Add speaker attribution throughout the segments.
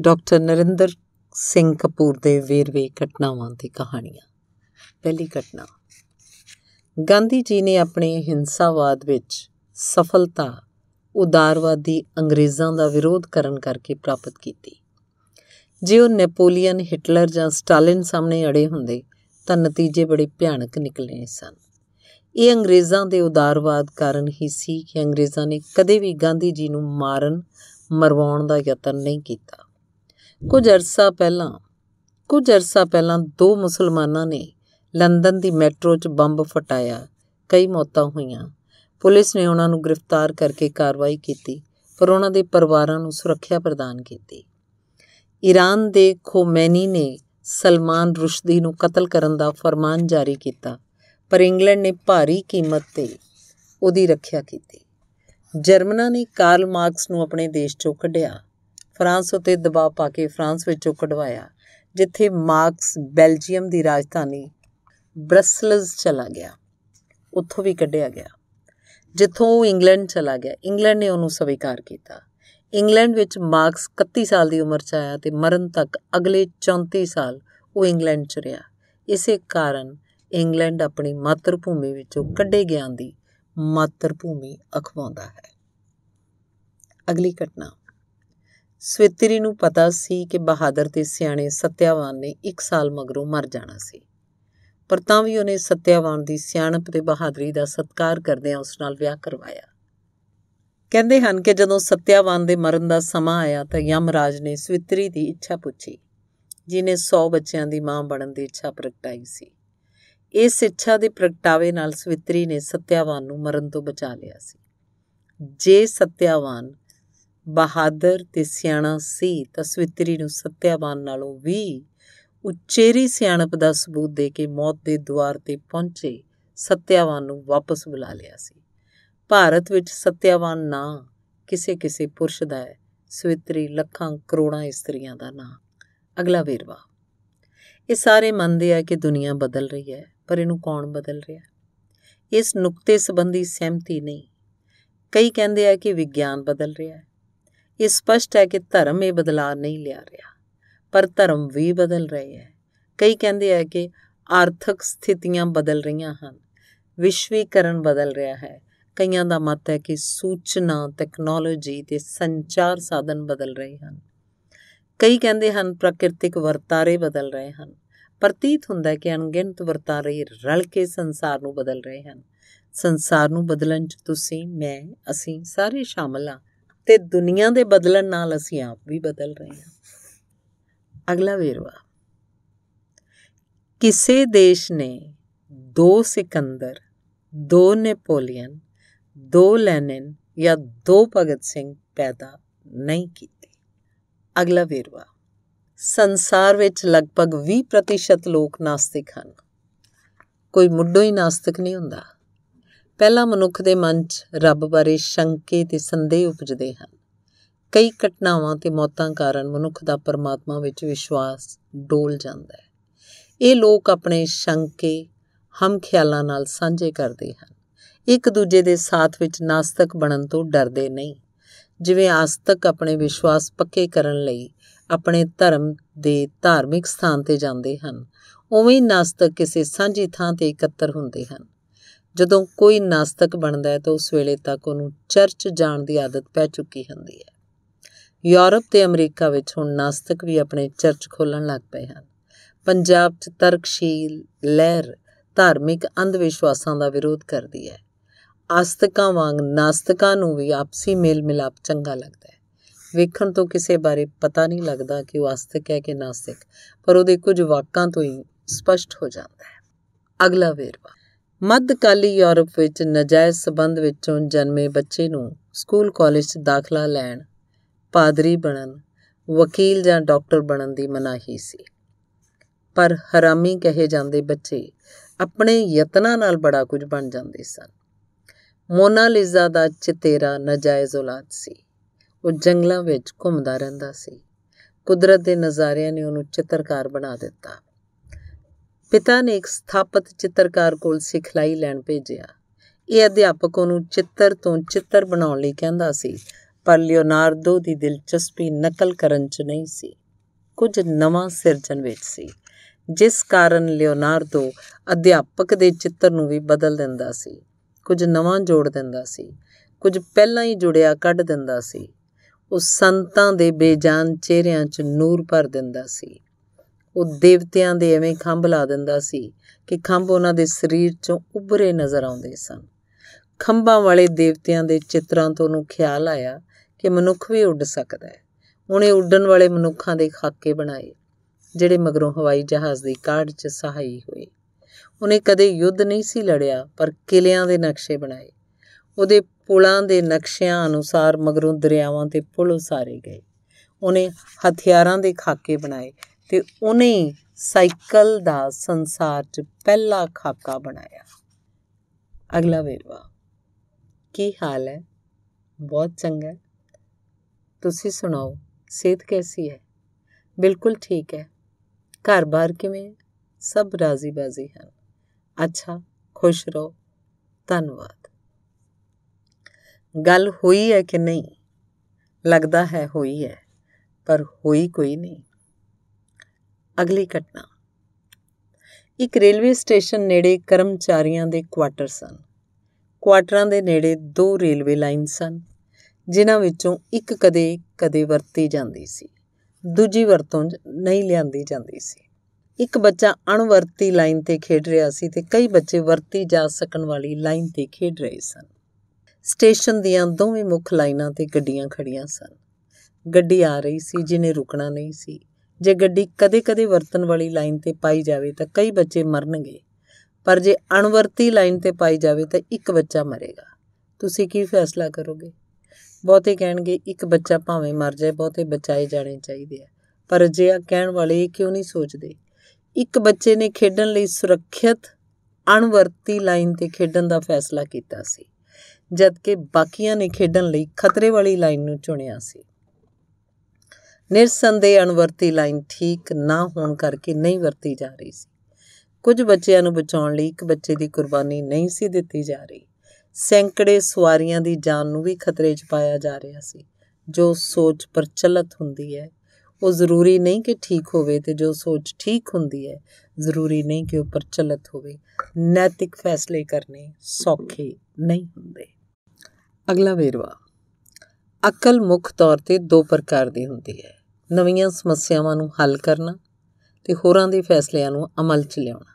Speaker 1: Doctor Narendra Singh Kapoor ਦੇ ਵੇਰਵੇ ਘਟਨਾਵਾਂ ਤੇ ਕਹਾਣੀਆਂ। ਪਹਿਲੀ ਘਟਨਾ। ਗਾਂਧੀ ਜੀ ਨੇ ਆਪਣੇ ਹਿੰਸਾਵਾਦ ਵਿੱਚ ਸਫਲਤਾ, ਉਦਾਰਵਾਦੀ ਅੰਗਰੇਜ਼ਾਂ ਦਾ ਵਿਰੋਧ ਕਰਨ ਕਰਕੇ ਪ੍ਰਾਪਤ ਕੀਤੀ। ਜੇ ਉਹ ਨੈਪੋਲੀਅਨ, ਹਿਟਲਰ ਜਾਂ ਸਟਾਲਿਨ ਸਾਹਮਣੇ ਅੜੇ ਹੁੰਦੇ, ਤਾਂ ਨਤੀਜੇ ਬੜੇ ਭਿਆਨਕ ਨਿਕਲਣੇ ਸਨ। ਇਹ ਅੰਗਰੇਜ਼ਾਂ ਦੇ ਉਦਾਰਵਾਦ ਕਾਰਨ ਹੀ ਸੀ ਕਿ ਅੰਗਰੇਜ਼ਾਂ ਨੇ ਕਦੇ ਵੀ ਗਾਂਧੀ ਜੀ ਨੂੰ ਮਾਰਨ, ਮਰਵਾਉਣ ਦਾ ਯਤਨ ਨਹੀਂ ਕੀਤਾ। ਕੁਝ ਅਰਸਾ ਪਹਿਲਾਂ, ਕੁਝ ਅਰਸਾ ਪਹਿਲਾਂ ਦੋ ਮੁਸਲਮਾਨਾਂ ਨੇ ਲੰਡਨ ਦੀ ਮੈਟਰੋ 'ਚ ਬੰਬ ਫਟਾਇਆ, ਕਈ ਮੌਤਾਂ ਹੋਈਆਂ। ਪੁਲਿਸ ਨੇ ਉਹਨਾਂ ਨੂੰ ਗ੍ਰਿਫਤਾਰ ਕਰਕੇ ਕਾਰਵਾਈ ਕੀਤੀ, ਪਰ ਉਹਨਾਂ ਦੇ ਪਰਿਵਾਰਾਂ ਨੂੰ ਸੁਰੱਖਿਆ ਪ੍ਰਦਾਨ ਕੀਤੀ। ਈਰਾਨ ਦੇ ਖੋਮੈਨੀ ਨੇ ਸਲਮਾਨ ਰੁਸ਼ਦੀ ਨੂੰ ਕਤਲ ਕਰਨ ਦਾ ਫਰਮਾਨ ਜਾਰੀ ਕੀਤਾ, ਪਰ ਇੰਗਲੈਂਡ ਨੇ ਭਾਰੀ ਕੀਮਤ ਤੇ ਉਹਦੀ ਰੱਖਿਆ ਕੀਤੀ। ਜਰਮਨਾਂ ਨੇ ਕਾਰਲ ਮਾਰਕਸ ਨੂੰ ਆਪਣੇ ਦੇਸ਼ ਚੋਂ ਕੱਢਿਆ। ਫਰਾਂਸ ਉਤੇ ਦਬਾਅ ਪਾ ਕੇ ਫਰਾਂਸ ਵਿੱਚੋਂ ਕਢਵਾਇਆ, ਜਿੱਥੇ ਮਾਰਕਸ ਬੈਲਜੀਅਮ ਦੀ ਰਾਜਧਾਨੀ ਬ੍ਰਸਲਜ਼ ਚਲਾ ਗਿਆ। ਉੱਥੋਂ ਵੀ ਕੱਢਿਆ ਗਿਆ। ਜਿੱਥੋਂ ਉਹ ਇੰਗਲੈਂਡ ਚਲਾ ਗਿਆ। ਇੰਗਲੈਂਡ ਨੇ ਉਹਨੂੰ ਸਵੀਕਾਰ ਕੀਤਾ। ਇੰਗਲੈਂਡ ਵਿੱਚ ਮਾਰਕਸ 31 ਸਾਲ ਦੀ ਉਮਰ 'ਚ ਆਇਆ ਤੇ ਮਰਨ ਤੱਕ ਅਗਲੇ 34 ਸਾਲ ਉਹ ਇੰਗਲੈਂਡ 'ਚ ਰਿਹਾ। ਇਸੇ ਕਾਰਨ ਇੰਗਲੈਂਡ ਆਪਣੀ ਮਾਤਰ ਭੂਮੀ ਵਿੱਚੋਂ ਕੱਢੇ ਗਿਆ ਦੀ ਮਾਤਰ ਭੂਮੀ ਅਖਵਾਉਂਦਾ ਹੈ। ਅਗਲੀ ਘਟਨਾ। ਸਵਿਤਰੀ ਨੂੰ ਪਤਾ ਸੀ ਕਿ ਬਹਾਦਰ ਤੇ ਸਿਆਣੇ ਸਤਿਆਵਾਨ ਨੇ 1 ਸਾਲ ਮਗਰੋਂ ਮਰ ਜਾਣਾ ਸੀ। ਪਰ ਤਾਂ ਵੀ ਉਹਨੇ ਸਤਿਆਵਾਨ ਦੀ ਸਿਆਣਪ ਤੇ ਬਹਾਦਰੀ ਦਾ ਸਤਿਕਾਰ ਕਰਦਿਆਂ ਉਸ ਨਾਲ ਵਿਆਹ ਕਰਵਾਇਆ। ਕਹਿੰਦੇ ਹਨ ਕਿ ਜਦੋਂ ਸਤਿਆਵਾਨ ਦੇ ਮਰਨ ਦਾ ਸਮਾਂ ਆਇਆ ਤਾਂ ਯਮਰਾਜ ਨੇ ਸਵਿਤਰੀ ਦੀ ਇੱਛਾ ਪੁੱਛੀ ਜਿਨੇ 100 ਬੱਚਿਆਂ ਦੀ ਮਾਂ ਬਣਨ ਦੀ ਇੱਛਾ ਪ੍ਰਗਟਾਈ ਸੀ। ਇਸ ਇੱਛਾ ਦੇ ਪ੍ਰਗਟਾਵੇ ਨਾਲ ਸਵਿਤਰੀ ਨੇ ਸਤਿਆਵਾਨ ਨੂੰ ਮਰਨ ਤੋਂ ਬਚਾ ਲਿਆ ਸੀ। ਜੇ ਸਤਿਆਵਾਨ ਬਹਾਦਰ ਤੇ ਸਿਆਣਾ ਸੀ ਤਾਂ ਸਵਿਤਰੀ ਨੂੰ ਸਤਿਆਵਾਨ ਨਾਲੋਂ ਵੀ ਉਚੇਰੀ ਸਿਆਣਪ ਦਾ ਸਬੂਤ ਦੇ ਕੇ ਮੌਤ ਦੇ ਦੁਆਰ ਤੇ ਪਹੁੰਚੇ, ਸਤਿਆਵਾਨ ਨੂੰ ਵਾਪਸ ਬੁਲਾ ਲਿਆ ਸੀ। ਭਾਰਤ ਵਿੱਚ ਸਤਿਆਵਾਨ ਨਾਂ ਕਿਸੇ ਕਿਸੇ ਪੁਰਸ਼ ਦਾ ਹੈ, ਸਵਿਤਰੀ ਲੱਖਾਂ ਕਰੋੜਾਂ ਇਸਤਰੀਆਂ ਦਾ ਨਾਂ। ਅਗਲਾ ਵੇਰਵਾ। ਇਹ ਸਾਰੇ ਮੰਨਦੇ ਆ ਕਿ ਦੁਨੀਆ ਬਦਲ ਰਹੀ ਹੈ, ਪਰ ਇਹਨੂੰ ਕੌਣ ਬਦਲ ਰਿਹਾ? ਇਸ ਨੁਕਤੇ ਸੰਬੰਧੀ ਸਹਿਮਤੀ ਨਹੀਂ। ਕਈ ਕਹਿੰਦੇ ਆ ਕਿ ਵਿਗਿਆਨ ਬਦਲ ਰਿਹਾ ਹੈ। ਇਹ ਸਪਸ਼ਟ ਹੈ ਕਿ ਧਰਮ ਇਹ ਬਦਲਾਅ ਨਹੀਂ ਲਿਆ ਰਿਹਾ। ਪਰ ਧਰਮ ਵੀ ਬਦਲ ਰਹੇ ਹੈ। ਕਈ ਕਹਿੰਦੇ ਆ ਕਿ ਆਰਥਿਕ ਸਥਿਤੀਆਂ ਬਦਲ ਰਹੀਆਂ ਹਨ। ਵਿਸ਼ਵੀਕਰਨ ਬਦਲ ਰਿਹਾ ਹੈ। ਕਈਆਂ ਦਾ ਮਤ ਹੈ ਕਿ ਸੂਚਨਾ ਟੈਕਨੋਲੋਜੀ ਤੇ ਸੰਚਾਰ ਸਾਧਨ ਬਦਲ ਰਹੇ ਹਨ। ਕਈ ਕਹਿੰਦੇ ਹਨ ਪ੍ਰਕਿਰਤਿਕ ਵਰਤਾਰੇ ਬਦਲ ਰਹੇ ਹਨ। ਪ੍ਰਤੀਤ ਹੁੰਦਾ ਹੈ ਕਿ ਅਣਗਿਣਤ ਵਰਤਾਰੇ ਰਲ ਕੇ ਸੰਸਾਰ ਨੂੰ ਬਦਲ ਰਹੇ ਹਨ। ਸੰਸਾਰ ਨੂੰ ਬਦਲਣ 'ਚ ਤੁਸੀਂ, ਮੈਂ, ਅਸੀਂ ਸਾਰੇ ਸ਼ਾਮਲ ਹਾਂ। ਤੇ ਦੁਨੀਆ ਦੇ ਬਦਲਣ ਨਾਲ ਅਸੀਂ ਆਪ ਵੀ ਬਦਲ ਰਹੇ ਹਾਂ। ਅਗਲਾ ਵੇਰਵਾ। ਕਿਸੇ ਦੇਸ਼ ਨੇ ਦੋ ਸਿਕੰਦਰ, ਦੋ ਨੈਪੋਲੀਅਨ, ਦੋ ਲੈਨਿਨ ਜਾਂ ਦੋ ਭਗਤ ਸਿੰਘ ਪੈਦਾ ਨਹੀਂ ਕੀਤੇ। ਅਗਲਾ ਵੇਰਵਾ। ਸੰਸਾਰ ਵਿੱਚ ਲਗਭਗ 20% ਲੋਕ ਨਾਸਤਿਕ ਹਨ। ਕੋਈ ਮੁੱਢੋਂ ਹੀ ਨਾਸਤਿਕ ਨਹੀਂ ਹੁੰਦਾ। ਪਹਿਲਾ ਮਨੁੱਖ ਦੇ ਮਨ 'ਚ ਰੱਬ ਬਾਰੇ ਸ਼ੰਕੇ ਤੇ ਸੰਦੇਹ ਉਪਜਦੇ ਹਨ। ਕਈ ਘਟਨਾਵਾਂ ਤੇ ਮੌਤਾਂ ਕਾਰਨ ਮਨੁੱਖ ਦਾ ਪਰਮਾਤਮਾ ਵਿੱਚ ਵਿਸ਼ਵਾਸ ਡੋਲ ਜਾਂਦਾ ਹੈ। ਇਹ ਲੋਕ ਆਪਣੇ ਸ਼ੰਕੇ, ਹਮ ਖਿਆਲਾਂ ਨਾਲ ਸਾਂਝੇ ਕਰਦੇ ਹਨ। ਇੱਕ ਦੂਜੇ ਦੇ ਸਾਥ ਵਿੱਚ ਨਾਸਤਕ ਬਣਨ ਤੋਂ ਡਰਦੇ ਨਹੀਂ। ਜਿਵੇਂ ਆਸਤਕ ਆਪਣੇ ਵਿਸ਼ਵਾਸ ਪੱਕੇ ਕਰਨ ਲਈ ਆਪਣੇ ਧਰਮ ਦੇ ਧਾਰਮਿਕ ਸਥਾਨ ਤੇ ਜਾਂਦੇ ਹਨ, ਉਵੇਂ ਹੀ ਨਾਸਤਕ ਕਿਸੇ ਸਾਂਝੀ ਥਾਂ ਤੇ ਇਕੱਤਰ ਹੁੰਦੇ ਹਨ। ਜਦੋਂ ਕੋਈ ਨਾਸਤਕ ਬਣਦਾ ਹੈ ਤਾਂ ਉਸ ਵੇਲੇ ਤੱਕ ਉਹਨੂੰ ਚਰਚ ਜਾਣ ਦੀ ਆਦਤ ਪੈ ਚੁੱਕੀ ਹੁੰਦੀ ਹੈ। ਯੂਰਪ ਤੇ ਅਮਰੀਕਾ ਵਿੱਚ ਹੁਣ ਨਾਸਤਕ ਵੀ ਆਪਣੇ ਚਰਚ ਖੋਲਣ ਲੱਗ ਪਏ ਹਨ। ਪੰਜਾਬ 'ਚ ਤਰਕਸ਼ੀਲ, ਲਹਿਰ, ਧਾਰਮਿਕ ਅੰਧ ਵਿਸ਼ਵਾਸਾਂ ਦਾ ਵਿਰੋਧ ਕਰਦੀ ਹੈ। ਆਸਤਕਾਂ ਵਾਂਗ ਨਾਸਤਕਾਂ ਨੂੰ ਵੀ ਆਪਸੀ ਮੇਲ ਮਿਲਾਪ ਚੰਗਾ ਲੱਗਦਾ ਹੈ। ਵੇਖਣ ਤੋਂ ਕਿਸੇ ਬਾਰੇ ਪਤਾ ਨਹੀਂ ਲੱਗਦਾ ਕਿ ਉਹ ਆਸਤਕ ਹੈ ਕਿ ਨਾਸਤਕ, ਪਰ ਉਹਦੇ ਕੁਝ ਵਾਕਾਂ ਤੋਂ ਹੀ ਸਪਸ਼ਟ ਹੋ ਜਾਂਦਾ ਹੈ। ਅਗਲਾ ਵੇਰਵਾ। ਮੱਧਕਾਲੀ ਯੂਰਪ ਵਿੱਚ ਨਜਾਇਜ਼ ਸਬੰਧ ਵਿੱਚੋਂ ਜਨਮੇ ਬੱਚੇ ਨੂੰ ਸਕੂਲ ਕਾਲਜ 'ਚ ਦਾਖਲਾ ਲੈਣ ਪਾਦਰੀ ਬਣਨ, ਵਕੀਲ ਜਾਂ ਡਾਕਟਰ ਬਣਨ ਦੀ ਮਨਾਹੀ ਸੀ। ਪਰ ਹਰਾਮੀ ਕਹੇ ਜਾਂਦੇ ਬੱਚੇ ਆਪਣੇ ਯਤਨਾਂ ਨਾਲ ਬੜਾ ਕੁਝ ਬਣ ਜਾਂਦੇ ਸਨ। ਮੋਨਾਲਿਜ਼ਾ ਦਾ ਚਿਤੇਰਾ ਨਜਾਇਜ਼ ਔਲਾਦ ਸੀ। ਉਹ ਜੰਗਲਾਂ ਵਿੱਚ ਘੁੰਮਦਾ ਰਹਿੰਦਾ ਸੀ। ਕੁਦਰਤ ਦੇ ਨਜ਼ਾਰਿਆਂ ਨੇ ਉਹਨੂੰ ਚਿੱਤਰਕਾਰ ਬਣਾ ਦਿੱਤਾ। ਪਿਤਾ ਨੇ ਇੱਕ ਸਥਾਪਤ ਚਿੱਤਰਕਾਰ ਕੋਲ ਸਿਖਲਾਈ ਲੈਣ ਭੇਜਿਆ। ਇਹ ਅਧਿਆਪਕ ਉਹਨੂੰ ਚਿੱਤਰ ਤੋਂ ਚਿੱਤਰ ਬਣਾਉਣ ਲਈ ਕਹਿੰਦਾ ਸੀ, ਪਰ ਲਿਓਨਾਰਡੋ ਦੀ ਦਿਲਚਸਪੀ ਨਕਲ ਕਰਨ 'ਚ ਨਹੀਂ ਸੀ। ਕੁਝ ਨਵਾਂ ਸਿਰਜਣ ਵਿੱਚ ਸੀ, ਜਿਸ ਕਾਰਨ ਲਿਓਨਾਰਡੋ ਅਧਿਆਪਕ ਦੇ ਚਿੱਤਰ ਨੂੰ ਵੀ ਬਦਲ ਦਿੰਦਾ ਸੀ। ਕੁਝ ਨਵਾਂ ਜੋੜ ਦਿੰਦਾ ਸੀ, ਕੁਝ ਪਹਿਲਾਂ ਹੀ ਜੁੜਿਆ ਕੱਢ ਦਿੰਦਾ ਸੀ। ਉਹ ਸੰਤਾਂ ਦੇ ਬੇਜਾਨ ਚਿਹਰਿਆਂ 'ਚ ਨੂਰ ਭਰ ਦਿੰਦਾ ਸੀ। ਉਹ ਦੇਵਤਿਆਂ ਦੇ ਐਵੇਂ ਖੰਭ ਲਾ ਦਿੰਦਾ ਸੀ ਕਿ ਖੰਭ ਉਹਨਾਂ ਦੇ ਸਰੀਰ 'ਚੋਂ ਉੱਭਰੇ ਨਜ਼ਰ ਆਉਂਦੇ ਸਨ। ਖੰਭਾਂ ਵਾਲੇ ਦੇਵਤਿਆਂ ਦੇ ਚਿੱਤਰਾਂ ਤੋਂ ਉਹਨੂੰ ਖਿਆਲ ਆਇਆ ਕਿ ਮਨੁੱਖ ਵੀ ਉੱਡ ਸਕਦਾ ਹੈ। ਉਹਨੇ ਉੱਡਣ ਵਾਲੇ ਮਨੁੱਖਾਂ ਦੇ ਖਾਕੇ ਬਣਾਏ, ਜਿਹੜੇ ਮਗਰੋਂ ਹਵਾਈ ਜਹਾਜ਼ ਦੀ ਕਾਢ 'ਚ ਸਹਾਈ ਹੋਏ। ਉਹਨੇ ਕਦੇ ਯੁੱਧ ਨਹੀਂ ਸੀ ਲੜਿਆ, ਪਰ ਕਿਲਿਆਂ ਦੇ ਨਕਸ਼ੇ ਬਣਾਏ। ਉਹਦੇ ਪੁਲਾਂ ਦੇ ਨਕਸ਼ਿਆਂ ਅਨੁਸਾਰ ਮਗਰੋਂ ਦਰਿਆਵਾਂ ਤੇ ਪੁਲ ਉਸਾਰੇ ਗਏ। ਉਹਨੇ ਹਥਿਆਰਾਂ ਦੇ ਖਾਕੇ ਬਣਾਏ ਤੇ ਉਹਨੇ ਸਾਈਕਲ ਦਾ ਸੰਸਾਰ 'ਚ ਪਹਿਲਾ ਖਾਕਾ ਬਣਾਇਆ। ਅਗਲਾ ਵੇਰਵਾ, ਕੀ ਹਾਲ ਹੈ? ਬਹੁਤ ਚੰਗਾ ਤੁਸੀਂ ਸੁਣਾਓ, ਸਿਹਤ ਕੈਸੀ ਹੈ? ਬਿਲਕੁਲ ਠੀਕ ਹੈ। ਘਰ-ਬਾਰ ਕਿਵੇਂ ਸਭ ਰਾਜ਼ੀ-ਬਾਜ਼ੀ ਹਨ। ਅੱਛਾ, ਖੁਸ਼ ਰਹੋ। ਧੰਨਵਾਦ। ਗੱਲ ਹੋਈ ਹੈ ਕਿ ਨਹੀਂ? ਲੱਗਦਾ ਹੈ ਹੋਈ ਹੈ, ਪਰ ਹੋਈ ਕੋਈ ਨਹੀਂ। ਅਗਲੀ ਘਟਨਾ। ਇੱਕ ਰੇਲਵੇ ਸਟੇਸ਼ਨ ਨੇੜੇ ਕਰਮਚਾਰੀਆਂ ਦੇ ਕੁਆਟਰ ਸਨ। ਕੁਆਟਰਾਂ ਦੇ ਨੇੜੇ ਦੋ ਰੇਲਵੇ ਲਾਈਨ ਸਨ, ਜਿਨ੍ਹਾਂ ਵਿੱਚੋਂ ਇੱਕ ਕਦੇ-ਕਦੇ ਵਰਤੀ ਜਾਂਦੀ ਸੀ, ਦੂਜੀ ਵਰਤੋਂ ਨਹੀਂ ਲਿਆਂਦੀ ਜਾਂਦੀ ਸੀ। ਇੱਕ ਬੱਚਾ ਅਣਵਰਤੀ ਲਾਈਨ ਤੇ ਖੇਡ ਰਿਹਾ ਸੀ ਤੇ ਕਈ ਬੱਚੇ ਵਰਤੀ ਜਾ ਸਕਣ ਵਾਲੀ ਲਾਈਨ ਤੇ ਖੇਡ ਰਹੇ ਸਨ। ਸਟੇਸ਼ਨ ਦੀਆਂ ਦੋਵੇਂ ਮੁੱਖ ਲਾਈਨਾਂ ਤੇ ਗੱਡੀਆਂ ਖੜੀਆਂ ਸਨ। ਗੱਡੀ ਆ ਰਹੀ ਸੀ ਜਿਹਨੇ ਰੁਕਣਾ ਨਹੀਂ ਸੀ। ਜੇ ਗੱਡੀ ਕਦੇ-ਕਦੇ ਵਰਤਣ ਵਾਲੀ ਲਾਈਨ ਤੇ ਪਾਈ ਜਾਵੇ ਤਾਂ ਕਈ ਬੱਚੇ ਮਰਨਗੇ, ਪਰ ਜੇ ਅਣਵਰਤੀ ਲਾਈਨ ਤੇ ਪਾਈ ਜਾਵੇ ਤਾਂ ਇੱਕ ਬੱਚਾ ਮਰੇਗਾ। ਤੁਸੀਂ ਕੀ ਫੈਸਲਾ ਕਰੋਗੇ? ਬਹੁਤੇ ਕਹਿਣਗੇ, ਇੱਕ ਬੱਚਾ ਭਾਵੇਂ ਮਰ ਜਾਏ, ਬਹੁਤੇ ਬਚਾਏ ਜਾਣੇ ਚਾਹੀਦੇ ਆ। ਪਰ ਜੇ ਆ ਕਹਿਣ ਵਾਲੇ ਇਹ ਕਿਉਂ ਨਹੀਂ ਸੋਚਦੇ? ਇੱਕ ਬੱਚੇ ਨੇ ਖੇਡਣ ਲਈ ਸੁਰੱਖਿਅਤ ਅਣਵਰਤੀ ਲਾਈਨ ਤੇ ਖੇਡਣ ਦਾ ਫੈਸਲਾ ਕੀਤਾ ਸੀ, ਜਦਕਿ ਬਾਕੀਆਂ ਨੇ ਖੇਡਣ ਲਈ ਖਤਰੇ ਵਾਲੀ ਲਾਈਨ ਨੂੰ ਚੁਣਿਆ ਸੀ। ਨਿਰਸੰਦੇਹ ਅਣਵਰਤੀ ਲਾਈਨ ਠੀਕ ਨਾ ਹੋਣ ਕਰਕੇ ਨਹੀਂ ਵਰਤੀ ਜਾ ਰਹੀ ਸੀ। ਕੁਝ ਬੱਚਿਆਂ ਨੂੰ ਬਚਾਉਣ ਲਈ ਇੱਕ ਬੱਚੇ ਦੀ ਕੁਰਬਾਨੀ ਨਹੀਂ ਸੀ ਦਿੱਤੀ ਜਾ ਰਹੀ। ਸੈਂਕੜੇ ਸਵਾਰੀਆਂ ਦੀ ਜਾਨ ਨੂੰ ਵੀ ਖਤਰੇ 'ਚ ਪਾਇਆ ਜਾ ਰਿਹਾ ਸੀ। ਜੋ ਸੋਚ ਪ੍ਰਚਲਿਤ ਹੁੰਦੀ ਹੈ, ਉਹ ਜ਼ਰੂਰੀ ਨਹੀਂ ਕਿ ਠੀਕ ਹੋਵੇ ਤੇ ਜੋ ਸੋਚ ਠੀਕ ਹੁੰਦੀ ਹੈ, ਜ਼ਰੂਰੀ ਨਹੀਂ ਕਿ ਉਹ ਪ੍ਰਚਲਿਤ ਹੋਵੇ। ਨੈਤਿਕ ਫੈਸਲੇ ਕਰਨੇ ਸੌਖੇ ਨਹੀਂ ਹੁੰਦੇ। ਅਗਲਾ ਵੇਰਵਾ। ਅਕਲ ਮੁੱਖ ਤੌਰ ਤੇ ਦੋ ਪ੍ਰਕਾਰ ਦੀ ਹੁੰਦੀ ਹੈ। ਨਵੀਆਂ ਸਮੱਸਿਆਵਾਂ ਨੂੰ ਹੱਲ ਕਰਨਾ ਤੇ ਹੋਰਾਂ ਦੇ ਫੈਸਲਿਆਂ ਨੂੰ ਅਮਲ 'ਚ ਲਿਆਉਣਾ।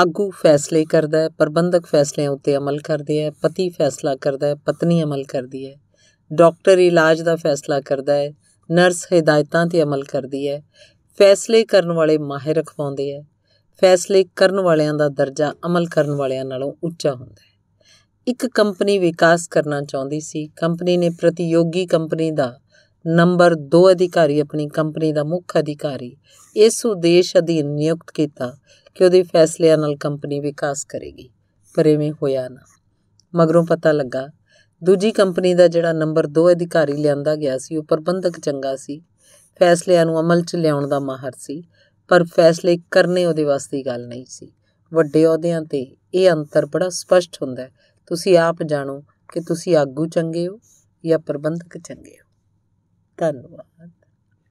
Speaker 1: ਆਗੂ ਫੈਸਲੇ ਕਰਦਾ ਹੈ, ਪ੍ਰਬੰਧਕ ਫੈਸਲਿਆਂ ਉੱਤੇ ਅਮਲ ਕਰਦੇ ਹੈ, ਪਤੀ ਫੈਸਲਾ ਕਰਦਾ ਹੈ, ਪਤਨੀ ਅਮਲ ਕਰਦੀ ਹੈ। ਡਾਕਟਰ ਇਲਾਜ ਦਾ ਫੈਸਲਾ ਕਰਦਾ ਹੈ, ਨਰਸ ਹਦਾਇਤਾਂ ਤੇ ਅਮਲ ਕਰਦੀ ਹੈ। ਫੈਸਲੇ ਕਰਨ ਵਾਲੇ ਮਾਹਿਰ ਰਖਵਾਉਂਦੇ ਹੈ। ਫੈਸਲੇ ਕਰਨ ਵਾਲਿਆਂ ਦਾ ਦਰਜਾ ਅਮਲ ਕਰਨ ਵਾਲਿਆਂ ਨਾਲੋਂ ਉੱਚਾ ਹੁੰਦਾ ਹੈ। ਇੱਕ ਕੰਪਨੀ ਵਿਕਾਸ ਕਰਨਾ ਚਾਹੁੰਦੀ ਸੀ। ਕੰਪਨੀ ਨੇ ਪ੍ਰਤੀਯੋਗੀ ਕੰਪਨੀ ਦਾ ਨੰਬਰ 2 ਅਧਿਕਾਰੀ, ਆਪਣੀ ਕੰਪਨੀ ਦਾ ਮੁੱਖ ਅਧਿਕਾਰੀ, ਇਸ ਉਦੇਸ਼ ਅਧੀਨ ਨਿਯੁਕਤ ਕੀਤਾ ਕਿ ਉਹਦੇ ਫੈਸਲਿਆਂ ਨਾਲ ਕੰਪਨੀ ਵਿਕਾਸ ਕਰੇਗੀ, ਪਰ ਐਵੇਂ ਹੋਇਆ ਨਾ। ਮਗਰੋਂ ਪਤਾ ਲੱਗਾ, ਦੂਜੀ ਕੰਪਨੀ ਦਾ ਜਿਹੜਾ ਨੰਬਰ 2 ਅਧਿਕਾਰੀ ਲਿਆਂਦਾ ਗਿਆ ਸੀ, ਉਹ ਪ੍ਰਬੰਧਕ ਚੰਗਾ ਸੀ। ਫੈਸਲਿਆਂ ਨੂੰ ਅਮਲ 'ਚ ਲਿਆਉਣ ਦਾ ਮਾਹਰ ਸੀ, ਪਰ ਫੈਸਲੇ ਕਰਨੇ ਉਹਦੇ ਵਾਸਤੇ ਗੱਲ ਨਹੀਂ ਸੀ। ਵੱਡੇ ਅਹੁਦਿਆਂ ਤੇ ਇਹ ਅੰਤਰ ਬੜਾ ਸਪਸ਼ਟ ਹੁੰਦਾ ਹੈ, ਤੁਸੀਂ ਆਪ ਜਾਣੋ ਕਿ ਤੁਸੀਂ ਆਗੂ ਚੰਗੇ ਹੋ ਜਾਂ ਪ੍ਰਬੰਧਕ ਚੰਗੇ ਹੋ। ਧੰਨਵਾਦ